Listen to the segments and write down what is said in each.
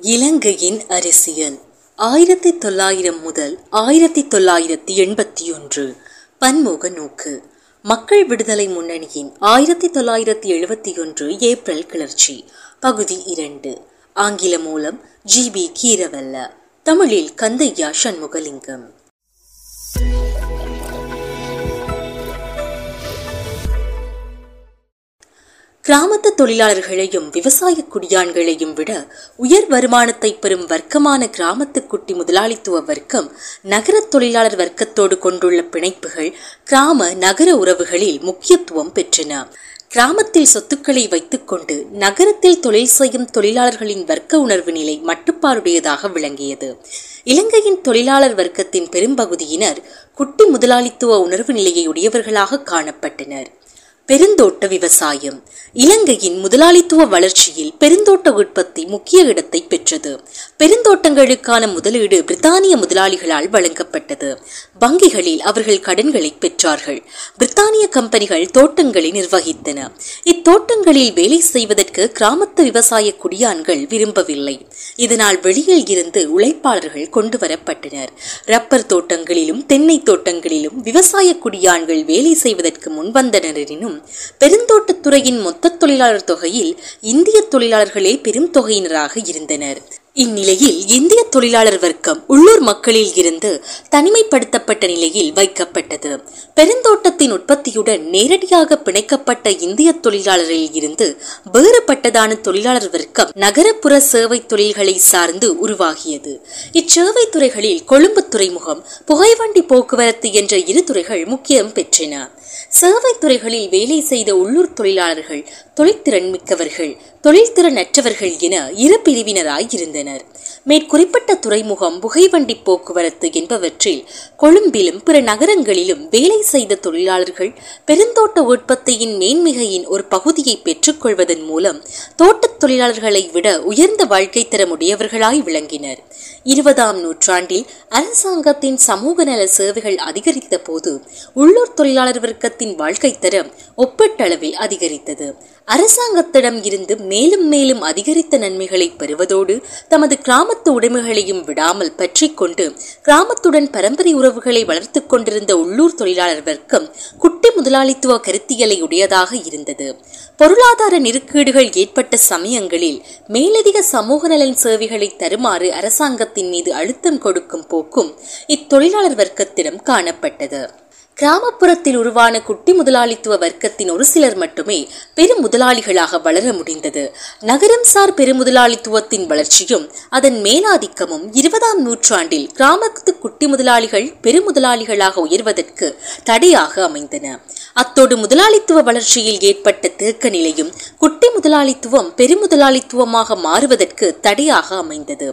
இலங்கையின் அரசியல். ஆயிரத்தி தொள்ளாயிரம் முதல் ஆயிரத்தி தொள்ளாயிரத்தி எண்பத்தி ஒன்று பன்முக நோக்கு. மக்கள் விடுதலை முன்னணியின் ஆயிரத்தி தொள்ளாயிரத்தி எழுபத்தி ஒன்று ஏப்ரல் கிளர்ச்சி. பகுதி இரண்டு. ஆங்கில மூலம் ஜி பி கீரவல்ல. தமிழில் கந்தையா சண்முகலிங்கம். கிராமத்து தொழிலாளர்களையும் விவசாய குடியான்களையும் விட உயர் வருமானத்தை பெறும் வர்க்கமான கிராமத்து குட்டி முதலாளித்துவ வர்க்கம் நகர தொழிலாளர் வர்க்கத்தோடு கொண்டுள்ள பிணைப்புகள் கிராம நகர உறவுகளில் முக்கியத்துவம் பெற்றன. கிராமத்தில் சொத்துக்களை வைத்துக்கொண்டு நகரத்தில் தொழில் செய்யும் தொழிலாளர்களின் வர்க்க உணர்வு நிலை மட்டுப்பாருடையதாக விளங்கியது. இலங்கையின் தொழிலாளர் வர்க்கத்தின் பெரும்பகுதியினர் குட்டி முதலாளித்துவ உணர்வு நிலையை உடையவர்களாக காணப்பட்டனர். பெருந்தோட்ட விவசாயம். இலங்கையின் முதலாளித்துவ வளர்ச்சியில் பெருந்தோட்ட உற்பத்தி முக்கிய இடத்தை பெற்றது. பெருந்தோட்டங்களுக்கான முதலீடு பிரித்தானிய முதலாளிகளால் வழங்கப்பட்டது. வங்கிகளில் அவர்கள் கடன்களை பெற்றார்கள். பிரித்தானிய கம்பெனிகள் தோட்டங்களை நிர்வகித்தன. இத்தோட்டங்களில் வேலை செய்வதற்கு கிராமத்து விவசாய குடியான்கள் விரும்பவில்லை. இதனால் வெளியில் இருந்து உழைப்பாளர்கள் கொண்டு வரப்பட்டனர். ரப்பர் தோட்டங்களிலும் தென்னை தோட்டங்களிலும் விவசாய குடியான்கள் வேலை செய்வதற்கு முன்வந்தனரினும் பெருந்தோட்டத்துறையின் மொத்த தொழிலாளர் தொகையில் இந்திய தொழிலாளர்களே பெரும் தொகையினராக இருந்தனர். இந்நிலையில் இந்திய தொழிலாளர் வர்க்கம் உள்ளூர் மக்களில் இருந்து தனிமைப்படுத்தப்பட்ட நிலையில் வைக்கப்பட்டது. பெருந்தோட்டத்தின் உற்பத்தியுடன் நேரடியாக பிணைக்கப்பட்ட இந்திய தொழிலாளரில் இருந்து வேறுபட்டதான தொழிலாளர் வர்க்கம் நகரப்புற சேவை தொழில்களை சார்ந்து உருவாகியது. இச்சேவை துறைகளில் கொழும்பு துறைமுகம் புகைவண்டி போக்குவரத்து என்ற இரு துறைகள் முக்கியம் பெற்றன. சேவை துறைகளில் வேலை செய்த உள்ளூர் தொழிலாளர்கள் தொழிற்திறன் மிக்கவர்கள் தொழில்திறனற்றவர்கள் என இரு பிரிவினராய் இருந்தனர். மேற்குறிப்பிட்ட துறைமுகம் புகைவண்டி போக்குவரத்து என்பவற்றில் கொழும்பிலும் பிற நகரங்களிலும் வேலை செய்த தொழிலாளர்கள் பெருந்தோட்ட உற்பத்தியின் மேன்மிகையின் ஒரு பகுதியை பெற்றுக்கொள்வதன் மூலம் தோட்டத் தொழிலாளர்களை விட உயர்ந்த வாழ்க்கை தரமுடையவர்களாய் விளங்கினர். இருபதாம் நூற்றாண்டில் அரசாங்கத்தின் சமூக நல சேவைகள் அதிகரித்த போது உள்ளூர் தொழிலாளர் வர்க்கத்தின் வாழ்க்கை தரம் ஒப்பீட்டளவில் அதிகரித்தது. அரசாங்கத்திடம் இருந்து மேலும் மேலும் அதிகரித்த நன்மைகளை பெறுவதோடு தமது கிராமத்து உடைமைகளையும் விடாமல் பற்றி கொண்டு கிராமத்துடன் பரம்பரை உறவுகளை வளர்த்து கொண்டிருந்த உள்ளூர் தொழிலாளர் வர்க்கம் குட்டி முதலாளித்துவ கருத்தியலை உடையதாக இருந்தது. பொருளாதார நெருக்கீடுகள் ஏற்பட்ட சமயங்களில் மேலதிக சமூக நலன் சேவைகளை தருமாறு அரசாங்கத்தின் மீது அழுத்தம் கொடுக்கும் போக்கும் இத்தொழிலாளர் வர்க்கத்திடம் காணப்பட்டது. கிராமப்புறத்தில் உருவான குட்டி முதலாளித்துவ வர்க்கத்தின் ஒரு சிலர் மட்டுமே பெரும் முதலாளிகளாக வளர முடிந்தது. நகரம் சார் பெருமுதலாளித்துவத்தின் வளர்ச்சியும் அதன் மேலாதிக்கமும் இருபதாம் நூற்றாண்டில் கிராமத்து குட்டி முதலாளிகள் பெருமுதலாளிகளாக உயர்வதற்கு தடையாக அமைந்தன. அத்தோடு முதலாளித்துவ வளர்ச்சியில் ஏற்பட்ட தேக்க நிலையும் குட்டி முதலாளித்துவம் பெருமுதலாளித்துவமாக மாறுவதற்கு தடையாக அமைந்தது.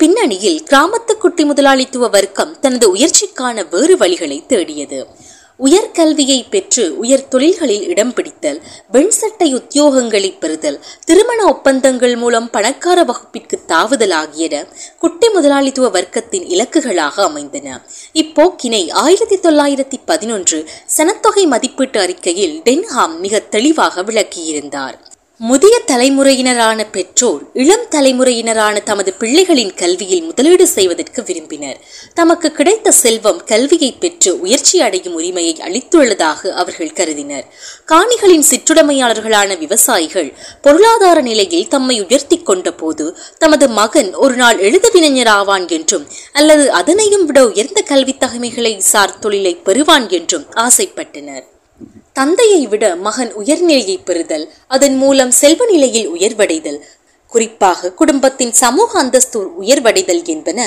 பின்னணியில் கிராமத்து குட்டி முதலாளித்துவ வர்க்கம் தனது உயர்ச்சிக்கான வேறு வழிகளை தேடியது. உயர்கல்வியை பெற்று உயர் தொழில்களில் இடம் பிடித்தல் வெண்சட்டை உத்தியோகங்களை பெறுதல் திருமண ஒப்பந்தங்கள் மூலம் பணக்கார வகுப்பிற்கு தாவுதல் ஆகியன குட்டி முதலாளித்துவ வர்க்கத்தின் இலக்குகளாக அமைந்தன. இப்போக்கினை ஆயிரத்தி தொள்ளாயிரத்தி பதினொன்று சனத்தொகை மதிப்பீட்டு அறிக்கையில் டென்ஹாம் மிக தெளிவாக விளக்கியிருந்தார். முதிய தலைமுறையினரான பெற்றோர் இளம் தலைமுறையினரான தமது பிள்ளைகளின் கல்வியில் முதலீடு செய்வதற்கு விரும்பினர். தமக்கு கிடைத்த செல்வம் கல்வியை பெற்று உயர்ச்சி அடையும் உரிமையை அளித்துள்ளதாக அவர்கள் கருதினர். காணிகளின் சிற்றுடைமையாளர்களான விவசாயிகள் பொருளாதார நிலையில் தம்மை உயர்த்தி கொண்ட போது தமது மகன் ஒரு நாள் எழுதவிஞர் ஆவான் என்றும் அல்லது அதனையும் விட உயர்ந்த கல்வி தகமைகளை சார் தொழிலை பெறுவான் என்றும் ஆசைப்பட்டனர். தந்தையை விட மகன் உயர்நிலையை பெறுதல் அதன் மூலம் செல்வ நிலையில் உயர்வடைதல் குறிப்பாக குடும்பத்தின் சமூக அந்தஸ்து உயர்வடைதல் என்பன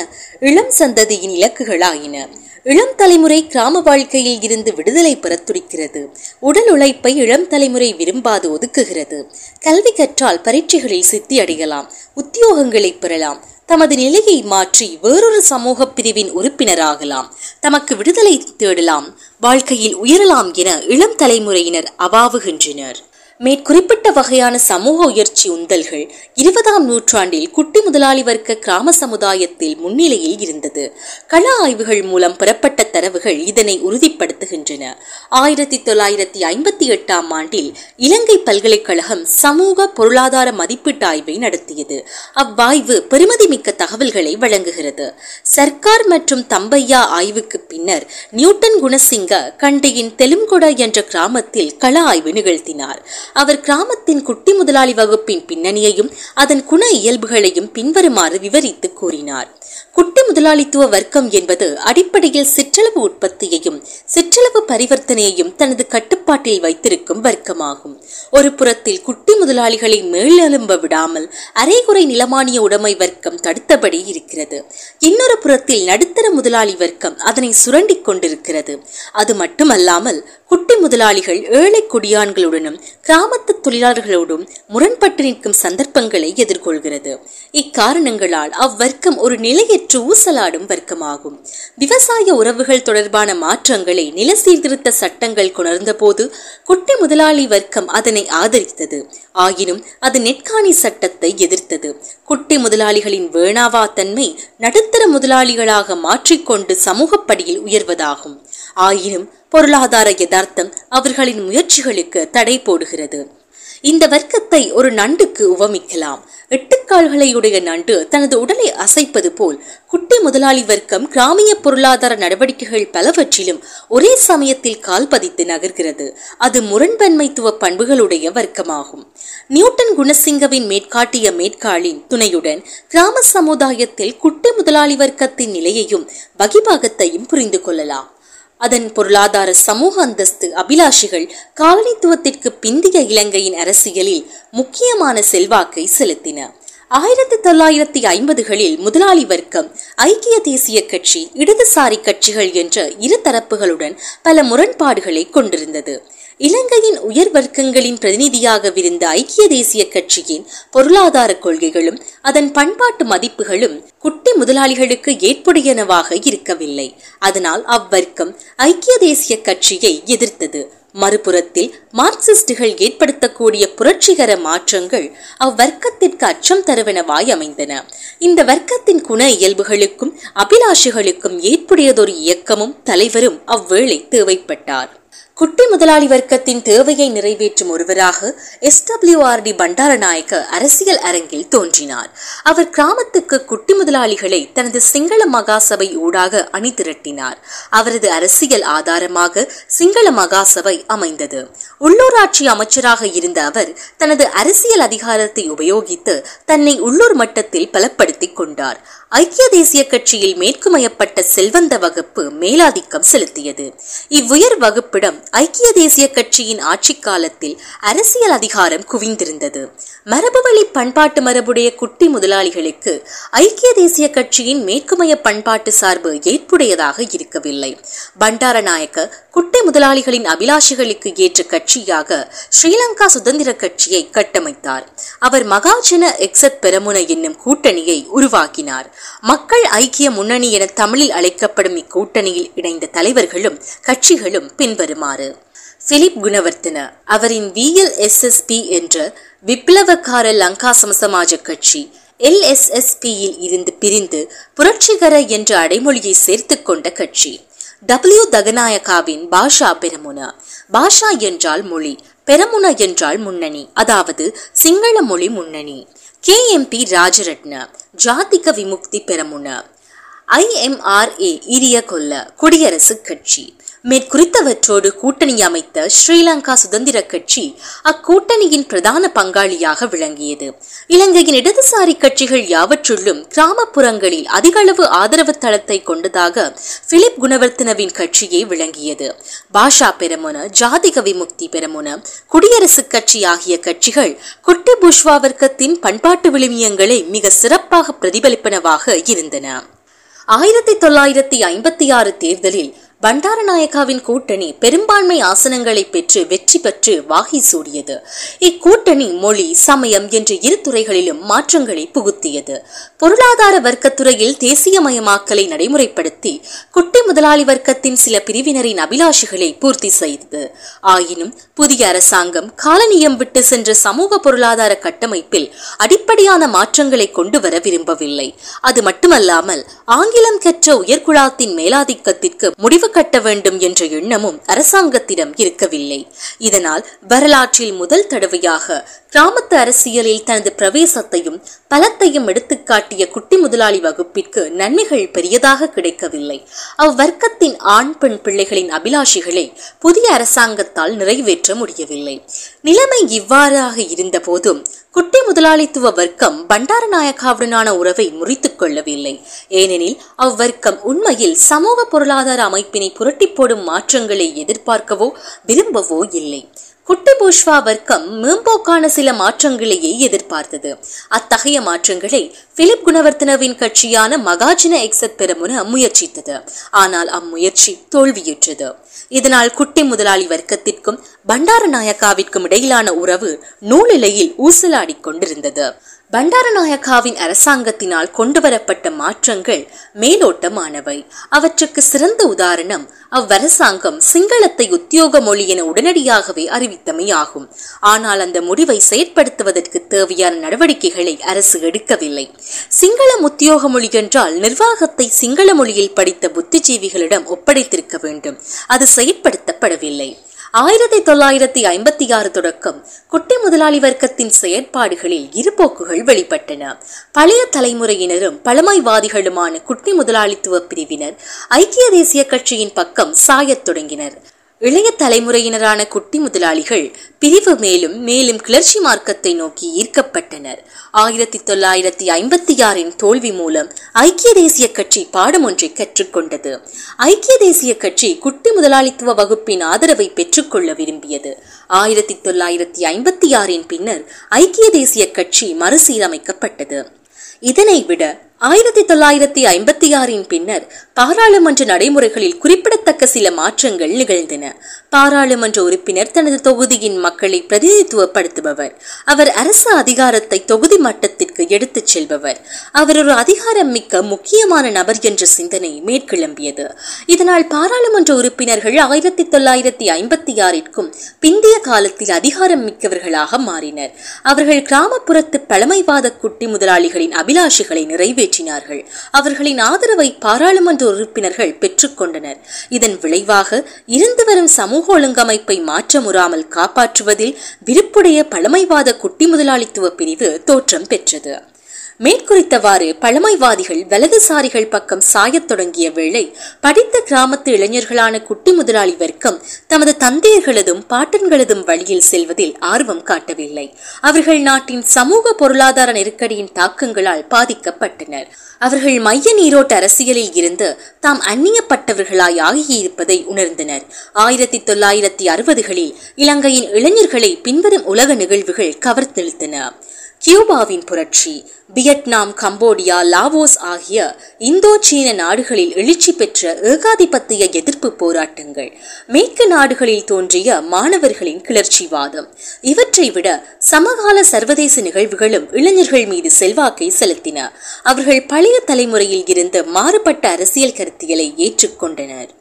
இளம் சந்ததியின் இலக்குகளாயின. இளம் தலைமுறை கிராம வாழ்க்கையில் இருந்து விடுதலை பெற துடிக்கிறது உடல் உழைப்பை இளம் தலைமுறை விரும்பாது ஒதுக்குகிறது. கல்வி கற்றால் பரீட்சைகளில் சித்தி அடையலாம் உத்தியோகங்களை பெறலாம் தமது நிலையை மாற்றி வேறொரு சமூக பிரிவின் உறுப்பினராகலாம் தமக்கு விடுதலை தேடலாம் வாழ்க்கையில் உயரலாம் என இளம் தலைமுறையினர் அவாவுகின்றனர். மேற்குறிப்பிட்ட வகையான சமூக உயர்ச்சி உந்தல்கள் இருபதாம் நூற்றாண்டில் குட்டி முதலாளி வர்க்க கிராம சமுதாயத்தில் முன்னிலையில் இருந்தது. கள ஆய்வுகள் மூலம் பெறப்பட்ட தரவுகள் இதனை உறுதிப்படுத்துகின்றன. ஆயிரத்தி தொள்ளாயிரத்தி ஐம்பத்தி எட்டாம் ஆண்டில் இலங்கை பல்கலைக்கழகம் சமூக பொருளாதார மதிப்பீட்டு ஆய்வை நடத்தியது. அவ்வாய்வு பெருமதிமிக்க தகவல்களை வழங்குகிறது. சர்க்கார் மற்றும் தம்பையா ஆய்வுக்கு பின்னர் நியூட்டன் குணசிங்க கண்டியின் தெலுங்கொட என்ற கிராமத்தில் கள ஆய்வு நிகழ்த்தினார். அவர் கிராமத்தின் குட்டி முதலாளி வகுப்பின் பின்னணியையும் அதன் குண இயல்புகளையும் பின்வருமாறு விவரித்து கூறினார். குட்டி முதலாளித்துவ வர்க்கம் என்பது அடிப்படையில் சிற்றளவு உற்பத்தியையும் சிற்றளவு பரிவர்த்தனையையும் தனது கட்டுப்பாட்டில் வைத்திருக்கும் வர்க்கமாகும். ஒரு புறத்தில் குட்டி முதலாளிகளை மேலெழும்ப விடாமல் அரைகுறை நிலமானிய உடைமை வர்க்கம் தடுத்தபடி இருக்கிறது. இன்னொரு புறத்தில் நடுத்தர முதலாளி வர்க்கம் அதனை சுரண்டிக் கொண்டிருக்கிறது. அது மட்டுமல்லாமல் குட்டி முதலாளிகள் ஏழை குடியான்களுடனும் கிராமத்து தொழிலாளர்களோடும் முரண்பட்டு நிற்கும் சந்தர்ப்பங்களை எதிர்கொள்கிறது. இக்காரணங்களால் அவ்வர்க்கம் ஒரு நிலையை நிலையற்று ஊசலாடும் வர்க்கமாகும். விவசாய உறவுகள் தொடர்பான மாற்றங்களை நில சீர்திருத்த சட்டங்கள் கொணர்ந்த போது குட்டி முதலாளி வர்க்கம் அதனை ஆதரித்தது. ஆயினும் அது நெட்காணி சட்டத்தை எதிர்த்தது. குட்டி முதலாளிகளின் வேணாவா தன்மை நடுத்தர முதலாளிகளாக மாற்றிக்கொண்டு சமூகப்படியில் உயர்வதாகும். ஆயினும் பொருளாதார யதார்த்தம் அவர்களின் முயற்சிகளுக்கு தடை போடுகிறது. இந்த வர்க்கத்தை ஒரு நண்டுக்கு உவமிக்கலாம். எட்டுக்கால்களையுடைய நண்டு தனது உடலை அசைப்பது போல் குட்டி முதலாளி வர்க்கம் கிராமிய பொருளாதார நடவடிக்கைகள் பலவற்றிலும் ஒரே சமயத்தில் கால் பதித்து நகர்கிறது. அது முரண்பன்மைத்துவ பண்புகளுடைய வர்க்கமாகும். நியூட்டன் குணசிங்கவின் மேற்காட்டிய மேற்காலின் துணையுடன் கிராம சமுதாயத்தில் குட்டி முதலாளி வர்க்கத்தின் நிலையையும் வகிபாகத்தையும் புரிந்து கொள்ளலாம். அதன் பொருளாதார சமூக அந்தஸ்து அபிலாஷிகள் காலனித்துவத்திற்கு பிந்திய இலங்கையின் அரசியலில் முக்கியமான செல்வாக்கை செலுத்தின. ஆயிரத்தி தொள்ளாயிரத்தி ஐம்பதுகளில் முதலாளி வர்க்கம் ஐக்கிய தேசிய கட்சி இடதுசாரி கட்சிகள் என்ற இரு தரப்புகளுடன் பல முரண்பாடுகளை கொண்டிருந்தது. இலங்கையின் உயர் வர்க்கங்களின் பிரதிநிதியாக விருந்த ஐக்கிய தேசிய கட்சியின் பொருளாதார கொள்கைகளும் அதன் பண்பாட்டு மதிப்புகளும் குட்டி முதலாளிகளுக்கு ஏற்புடையனவாக இருக்கவில்லை. அதனால் அவ்வர்க்கம் ஐக்கிய தேசிய கட்சியை எதிர்த்தது. மறுபுறத்தில் மார்க்சிஸ்டுகள் ஏற்படுத்தக்கூடிய புரட்சிகர மாற்றங்கள் அவ்வர்க்கத்திற்கு அச்சம் தருவனவாய் அமைந்தன. இந்த வர்க்கத்தின் குண இயல்புகளுக்கும் அபிலாஷைகளுக்கும் ஏற்புடையதொரு இயக்கமும் தலைவரும் அவ்வேளை தேவைப்பட்டார். குட்டி முதலாளி வர்க்கத்தின் தேவையை நிறைவேற்றும் ஒருவராக எஸ்டபிள்யூஆர்டி டி பண்டாரநாயக்க அரசியல் அரங்கில் தோன்றினார். அவர் கிராமத்துக்கு குட்டி முதலாளிகளை தனது சிங்கள மகாசபை ஊடாக அணி திரட்டினார் அவரது அரசியல் ஆதாரமாக சிங்கள மகாசபை அமைந்தது. உள்ளூராட்சி அமைச்சராக இருந்த அவர் தனது அரசியல் அதிகாரத்தை உபயோகித்து தன்னை உள்ளூர் மட்டத்தில் பலப்படுத்திக் கொண்டார். ஐக்கிய தேசிய கட்சியில் மேற்குமயப்பட்ட செல்வந்த வகுப்பு மேலாதிக்கம் செலுத்தியது. இவ்வுயர் வகுப்பிடம் ஐக்கிய தேசிய கட்சியின் ஆட்சி காலத்தில் அரசியல் அதிகாரம் குவிந்திருந்தது. மரபுவழி பண்பாட்டு மரபுடைய குட்டி முதலாளிகளுக்கு ஐக்கிய தேசிய கட்சியின் மேற்குமய பண்பாட்டு சார்பு ஏற்புடையதாக இருக்கவில்லை. பண்டாரநாயக்க குட்டை முதலாளிகளின் அபிலாஷைகளுக்கு ஏற்ற கட்சியாக ஸ்ரீலங்கா சுதந்திர கட்சியை கட்டமைத்தார். அவர் மகாஜன எக்ஸத் பெரமுன என்னும் கூட்டணியை உருவாக்கினார். மக்கள் ஐக்கிய முன்னணி என தமிழில் அழைக்கப்படும் இக்கூட்டணியில் இணைந்த தலைவர்களும் கட்சிகளும் பின்வருமாறு. பிலிப் குணவர்த்தன அவரின் விஎல்எஸ்எஸ்பி என்ற விப்ளவக்கார லங்கா சமசமாஜ கட்சி எல்எஸ்எஸ்பியில் இருந்து பிரிந்து புரட்சிகர என்ற அடைமொழியை சேர்த்து கொண்ட கட்சி. டபிள்யூ தகநாயகாவின் பாஷா பெரமுன. பாஷா என்றால் மொழி பெரமுனா என்றால் முன்னணி அதாவது சிங்கள மொழி முன்னணி. K. M. P. Rajaratna Jathika Vimukthi Peramuna. IMRA Iriyagolla குடியரசுக் கட்சி. மேற்குறித்தவற்றோடு கூட்டணி அமைத்த ஸ்ரீலங்கா சுதந்திர கட்சி அக்கூட்டணியின் பிரதான பங்காளியாக விளங்கியது. இலங்கையின் இடதுசாரி கட்சிகள் யாவற்றுள்ளும் கிராமப்புறங்களில் அதிகளவு ஆதரவு தளத்தை கொண்டதாக பிலிப் குணவர்த்தனவின் கட்சியே விளங்கியது. பாஷா பெருமுன ஜாதிக விமுக்தி பெருமுன குடியரசுக் கட்சி ஆகிய கட்சிகள் குட்டி புஷ்வா வர்க்கத்தின் பண்பாட்டு விழுமியங்களை மிக சிறப்பாக பிரதிபலிப்பனவாக இருந்தன. ஆயிரத்தி தொள்ளாயிரத்தி ஐம்பத்தி ஆறு தேர்தலில் பண்டாரநாயக்காவின் கூட்டணி பெரும்பான்மை ஆசனங்களை பெற்று வெற்றி பெற்று வாகை சூடியது. இக்கூட்டணி மொழி சமயம் என்ற இரு துறைகளிலும் மாற்றங்களை புகுத்தியது. பொருளாதார வர்க்கத்துறையில் தேசியமயமாக்கலை நடைமுறைப்படுத்தி குட்டி முதலாளி வர்க்கத்தின் சில பிரிவினரின் அபிலாஷைகளை பூர்த்தி செய்தது. ஆயினும் புதிய அரசாங்கம் காலனியம் விட்டு சென்ற சமூக பொருளாதார கட்டமைப்பில் அடிப்படையான மாற்றங்களை கொண்டு வர விரும்பவில்லை. அது மட்டுமல்லாமல் ஆங்கிலம் கற்ற உயர்குழாத்தின் மேலாதிக்கத்திற்கு முடிவு கட்ட வேண்டும் என்ற எண்ணமும் அரசாங்கத்திடம் இருக்கவில்லை. இதனால் வரலாற்றில் முதல் தடவையாக கிராமத்து அரசியலில் தனது பிரவேசத்தையும் பலத்தையும் எடுத்துக்காட்டிய குட்டி முதலாளி வகுப்பிற்கு நன்மைகள் பெரியதாக கிடைக்கவில்லை. அவ்வர்க்கத்தின் ஆண் பெண் பிள்ளைகளின் அபிலாஷிகளை புதிய அரசாங்கத்தால் நிறைவேற்ற முடியவில்லை. நிலைமை இவ்வாறாக இருந்த போதும் குட்டி முதலாளித்துவ வர்க்கம் பண்டாரநாயக்காவுடனான உறவை முறித்துக் கொள்ளவில்லை. ஏனெனில் அவ்வர்க்கம் உண்மையில் சமூக பொருளாதார அமைப்பினை புரட்டி போடும் மாற்றங்களை எதிர்பார்க்கவோ விரும்பவோ இல்லை. குட்டி பூஷ்வா வர்க்கம் மேம்போக்கான சில மாற்றங்களையே எதிர்பார்த்தது. அத்தகைய மாற்றங்களை பிலிப் குணவர்த்தனவின் கட்சியான மகாஜன எக்ஸத் பெறமுன முயற்சித்தது. ஆனால் அம்முயற்சி தோல்வியுற்றது. இதனால் குட்டி முதலாளி வர்க்கத்திற்கும் பண்டார நாயக்காவிற்கும் இடையிலான உறவு நூலிலையில் ஊசலாடி கொண்டிருந்தது. பண்டாரநாயக்காவின் அரசாங்கத்தினால் கொண்டுவரப்பட்ட மாற்றங்கள் மேலோட்டமானவை. அவற்றுக்கு சிறந்த உதாரணம் அவ்வரசாங்கம் சிங்களத்தை உத்தியோக மொழி என உடனடியாகவே அறிவித்தமையாகும். ஆனால் அந்த முடிவை செயற்படுத்துவதற்கு தேவையான நடவடிக்கைகளை அரசு எடுக்கவில்லை. சிங்களம் உத்தியோக மொழி என்றால் நிர்வாகத்தை சிங்கள மொழியில் படித்த புத்திஜீவிகளிடம் ஒப்படைத்திருக்க வேண்டும். அது செயற்படுத்தப்படவில்லை. ஆயிரத்தி தொள்ளாயிரத்தி ஐம்பத்தி ஆறு தொடக்கம் குட்டி முதலாளி வர்க்கத்தின் செயற்பாடுகளில் இருபோக்குகள் வெளிப்பட்டன. பழைய தலைமுறையினரும் பழமைவாதிகளுமான குட்டி முதலாளித்துவ பிரிவினர் ஐக்கிய தேசிய கட்சியின் பக்கம் சாயத் தொடங்கினர். இளைய தலைமுறையினரான குட்டி முதலாளிகள் பிரிவு மேலும் மேலும் கிளர்ச்சி மார்க்கத்தை நோக்கி ஈர்க்கப்பட்டனர். ஆயிரத்தி தொள்ளாயிரத்தி ஐம்பத்தி ஆறின் தோல்வி மூலம் ஐக்கிய தேசிய கட்சி பாடம் ஒன்றை கற்றுக்கொண்டது. ஐக்கிய தேசிய கட்சி குட்டி முதலாளித்துவ வகுப்பின் ஆதரவை பெற்றுக்கொள்ள விரும்பியது. ஆயிரத்தி தொள்ளாயிரத்தி ஐம்பத்தி ஆறின் பின்னர் ஐக்கிய தேசிய கட்சி மறுசீரமைக்கப்பட்டது. இதனை விட ஆயிரத்தி தொள்ளாயிரத்தி ஐம்பத்தி ஆறின் பின்னர் பாராளுமன்ற நடைமுறைகளில் குறிப்பிடத்தக்க சில மாற்றங்கள் நிகழ்ந்தன. பாராளுமன்ற உறுப்பினர் தனது தொகுதியின் மக்களை பிரதிநிதித்துவப்படுத்துபவர். அவர் அரசு அதிகாரத்தை தொகுதி மட்டத்திற்கு எடுத்துச் செல்பவர். அவர் ஒரு அதிகாரம் மிக்க முக்கியமான நபர் என்ற சிந்தனை மேற்கிளம்பியது. இதனால் பாராளுமன்ற உறுப்பினர்கள் ஆயிரத்தி தொள்ளாயிரத்தி ஐம்பத்தி ஆறிற்கும் பிந்திய காலத்தில் அதிகாரம் மிக்கவர்களாக மாறினர். அவர்கள் கிராமப்புறத்து பழமைவாத குட்டி முதலாளிகளின் அபிலாஷைகளை நிறைவேற்றினார்கள் அவர்களின் ஆதரவை பாராளுமன்ற உறுப்பினர்கள் பெற்றுக்கொண்டனர் இதன் விளைவாக இருந்து வரும் சமூக ஒழுங்கமைப்பை மாற்றமுறாமல் காப்பாற்றுவதில் விருப்புடைய பழமைவாத குட்டி முதலாளித்துவ பிரிவு தோற்றம் பெற்றது. மேற்குறித்தவாறு பழமைவாதிகள் வலதுசாரிகள் பக்கம் சாயத் தொடங்கிய வேளை படித்த கிராமத்து இளைஞர்களான குட்டி முதலாளி வர்க்கம் தமது தந்தையர்களதும் பாட்டன்களதும் வழியில் செல்வதில் ஆர்வம் காட்டவில்லை. அவர்கள் நாட்டின் சமூக பொருளாதார நெருக்கடியின் தாக்கங்களால் பாதிக்கப்பட்டனர். அவர்கள் மைய நீரோட்ட அரசியலில் இருந்து தாம் அந்நியப்பட்டவர்களாய் ஆகியிருப்பதை உணர்ந்தனர். ஆயிரத்தி தொள்ளாயிரத்தி அறுபதுகளில் இலங்கையின் இளைஞர்களை பின்வரும் உலக நிகழ்வுகள் கவர்த்தெழுத்தன கியூபாவின் புரட்சி வியட்நாம் கம்போடியா லாவோஸ் ஆகிய இந்தோ சீன நாடுகளில் எழுச்சி பெற்ற ஏகாதிபத்திய எதிர்ப்பு போராட்டங்கள் மேற்கு நாடுகளில் தோன்றிய மாணவர்களின் கிளர்ச்சிவாதம். இவற்றை விட சமகால சர்வதேச நிகழ்வுகளும் இளைஞர்கள் மீது செல்வாக்கை செலுத்தின. அவர்கள் பழைய தலைமுறையில் இருந்து மாறுபட்ட அரசியல் கருத்தியலை ஏற்றுக்கொண்டனர்.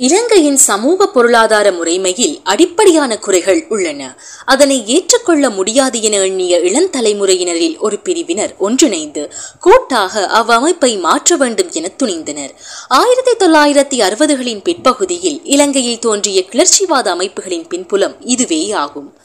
இலங்கையின் சமூக பொருளாதார முறைமையில் அடிப்படையான குறைகள் உள்ளன. அதனை ஏற்றுக்கொள்ள முடியாது என எண்ணிய இளந்தலைமுறையினரில் ஒரு பிரிவினர் ஒன்றிணைந்து கூட்டாக அவ்வமைப்பை மாற்ற வேண்டும் என துணிந்தனர். ஆயிரத்தி தொள்ளாயிரத்தி அறுபதுகளின் பிற்பகுதியில் இலங்கையில் தோன்றிய கிளர்ச்சிவாத அமைப்புகளின் பின்புலம் இதுவே ஆகும்.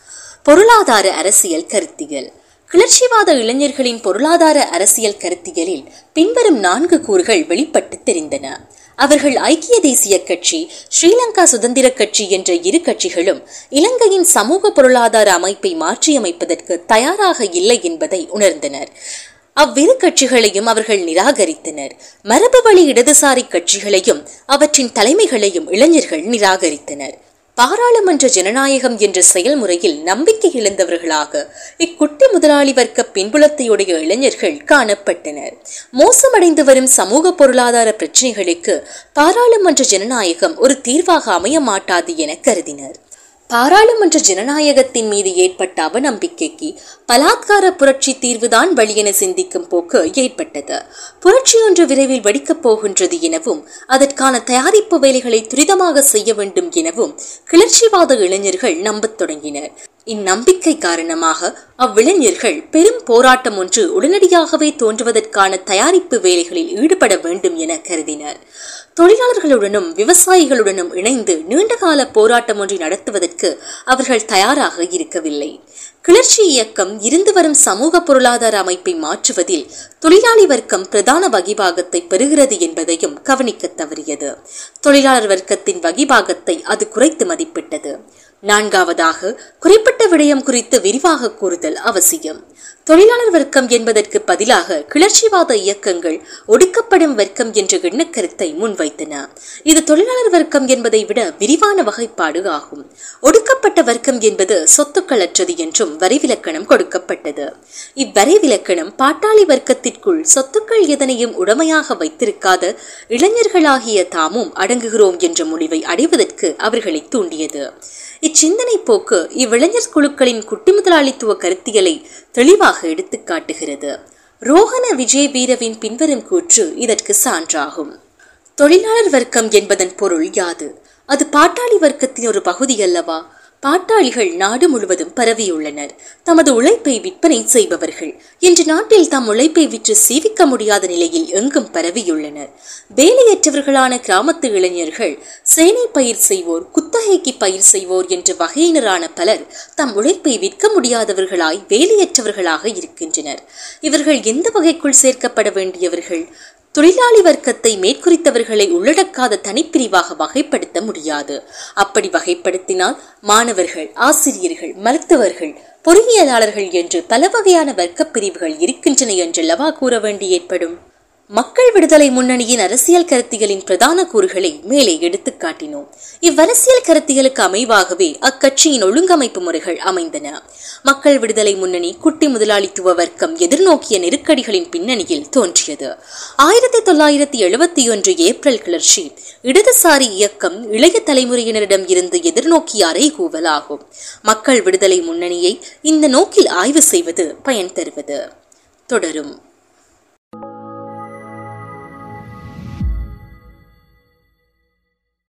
பொருளாதார அரசியல் கருத்தியல். கிளர்ச்சிவாத இளைஞர்களின் பொருளாதார அரசியல் கருத்தியலில் பின்வரும் நான்கு கூறுகள் வெளிப்பட்டு தெரிந்தன. அவர்கள் ஐக்கிய தேசிய கட்சி ஸ்ரீலங்கா சுதந்திர கட்சி என்ற இரு கட்சிகளும் இலங்கையின் சமூக பொருளாதார அமைப்பை மாற்றியமைப்பதற்கு தயாராக இல்லை என்பதை உணர்ந்தனர். அவ்விரு கட்சிகளையும் அவர்கள் நிராகரித்தனர். மரபு வழி இடதுசாரி கட்சிகளையும் அவற்றின் தலைமைகளையும் இளைஞர்கள் நிராகரித்தனர். பாராளுமன்ற ஜனநாயகம் என்ற செயல்முறையில் நம்பிக்கை இழந்தவர்களாக இக்குட்டி முதலாளி வர்க்க பின்புலத்தையுடைய இளைஞர்கள் காணப்பட்டனர். மோசமடைந்து வரும் சமூக பொருளாதார பிரச்சினைகளுக்கு பாராளுமன்ற ஜனநாயகம் ஒரு தீர்வாக அமைய மாட்டாது என கருதினர். பாராளுமன்ற ஜனநாயகத்தின் மீது ஏற்பட்ட அவநம்பிக்கைக்கு பலாத்கார புரட்சி தீர்வுதான் வழி என சிந்திக்கும் போக்கு ஏற்பட்டது. புரட்சி ஒன்று விரைவில் வெடிக்கப் போகின்றது எனவும் அதற்கான தயாரிப்பு வேலைகளை துரிதமாக செய்ய வேண்டும் எனவும் கிளர்ச்சிவாத இளைஞர்கள் நம்பத் தொடங்கினர். இந்நம்பிக்கை காரணமாக அவ்விளைஞர்கள் பெரும் போராட்டம் ஒன்று உடனடியாகவே தோன்றுவதற்கான தயாரிப்பு வேலைகளில் ஈடுபட வேண்டும் என கருதினர். தொழிலாளர்களுடனும் விவசாயிகளுடனும் இணைந்து நீண்டகால போராட்டம் ஒன்றை நடத்துவதற்கு அவர்கள் தயாராக இருக்கவில்லை. கிளர்ச்சி இயக்கம் இருந்து வரும் சமூக பொருளாதார அமைப்பை மாற்றுவதில் தொழிலாளி வர்க்கம் பிரதான வகிபாகத்தை பெறுகிறது என்பதையும் கவனிக்க தவறியது. தொழிலாளர் வர்க்கத்தின் வகிபாகத்தை அது குறைத்து மதிப்பிட்டது. நான்காவதாக குறிப்பிட்ட விடயம் குறித்து விரிவாக கூறுதல் அவசியம். தொழிலாளர் வர்க்கம் என்பதற்கு பதிலாக கிளர்ச்சிவாத இயக்கங்கள் ஒடுக்கப்படும் வர்க்கம் என்ற எண்ணக்கருத்தை முன்வைத்தன. இது தொழிலாளர் வர்க்கம் என்பதை விட விரிவான வகைப்பாடு ஆகும். ஒடுக்கப்பட்ட வர்க்கம் என்பது சொத்துக்களற்றது என்றும் வரிவிலக்கணம் கொடுக்கப்பட்டது. இவ்வரைவிலக்கணம் பாட்டாளி வர்க்கத்திற்குள் சொத்துக்கள் எதனையும் உடமையாக வைத்திருக்காத இளைஞர்களாகிய தாமும் அடங்குகிறோம் என்ற முடிவை அடைவதற்கு அவர்களை தூண்டியது. இச்சிந்தனை போக்கு இவ்விளைஞர் குழுக்களின் குட்டி முதலாளித்துவ கருத்தியலை தெளிவாக எடுத்து காட்டுகிறது. ரோஹன விஜய் வீரவின் பின்வரும் கூற்று இதற்கு சான்றாகும். தொழிலாளர் வர்க்கம் என்பதன் பொருள் யாது? அது பாட்டாளி வர்க்கத்தின் ஒரு பகுதி அல்லவா பாட்டாளிகள் நாடு முழுவதும் பரவியுள்ளனர். தமது உழைப்பை விற்பனை செய்பவர்கள். இன்று நாட்டில் தம் உழைப்பை விற்று சீவிக்க முடியாத நிலையில் எங்கும் பரவியுள்ளனர். வேலையற்றவர்களான கிராமத்து இளைஞர்கள் சேனை பயிர் செய்வோர் குத்தகைக்கு பயிர் செய்வோர் என்ற வகையினரான பலர் தம் உழைப்பை விற்க முடியாதவர்களாய் வேலையற்றவர்களாக இருக்கின்றனர். இவர்கள் எந்த வகைக்குள் சேர்க்கப்பட வேண்டியவர்கள்? தொழிலாளி வர்க்கத்தை மேற்குறித்தவர்களை உள்ளடக்காத தனிப்பிரிவாக வகைப்படுத்த முடியாது. அப்படி வகைப்படுத்தினால் மாணவர்கள் ஆசிரியர்கள் மருத்துவர்கள் பொறியியலாளர்கள் என்று பல வகையான வர்க்க பிரிவுகள் இருக்கின்றன என்று லவா கூற வேண்டி ஏற்படும். மக்கள் விடுதலை முன்னணியின் அரசியல் கருத்திகளின் பிரதான கூறுகளை மேலே எடுத்து காட்டினோம். இவ்வரசியல் கருத்திகளுக்கு அமைவாகவே அக்கட்சியின் ஒழுங்கமைப்பு முறைகள் அமைந்தன. மக்கள் விடுதலை முன்னணி குட்டி முதலாளித்துவ வர்க்கம் எதிர்நோக்கிய நெருக்கடிகளின் பின்னணியில் தோன்றியது. ஆயிரத்தி தொள்ளாயிரத்தி எழுபத்தி ஒன்று ஏப்ரல் கிளர்ச்சி இடதுசாரி இயக்கம் இளைய தலைமுறையினரிடம் இருந்து எதிர்நோக்கிய அறைகூவலாகும் மக்கள் விடுதலை முன்னணியை இந்த நோக்கில் ஆய்வு செய்வது பயன் தருவது. தொடரும்.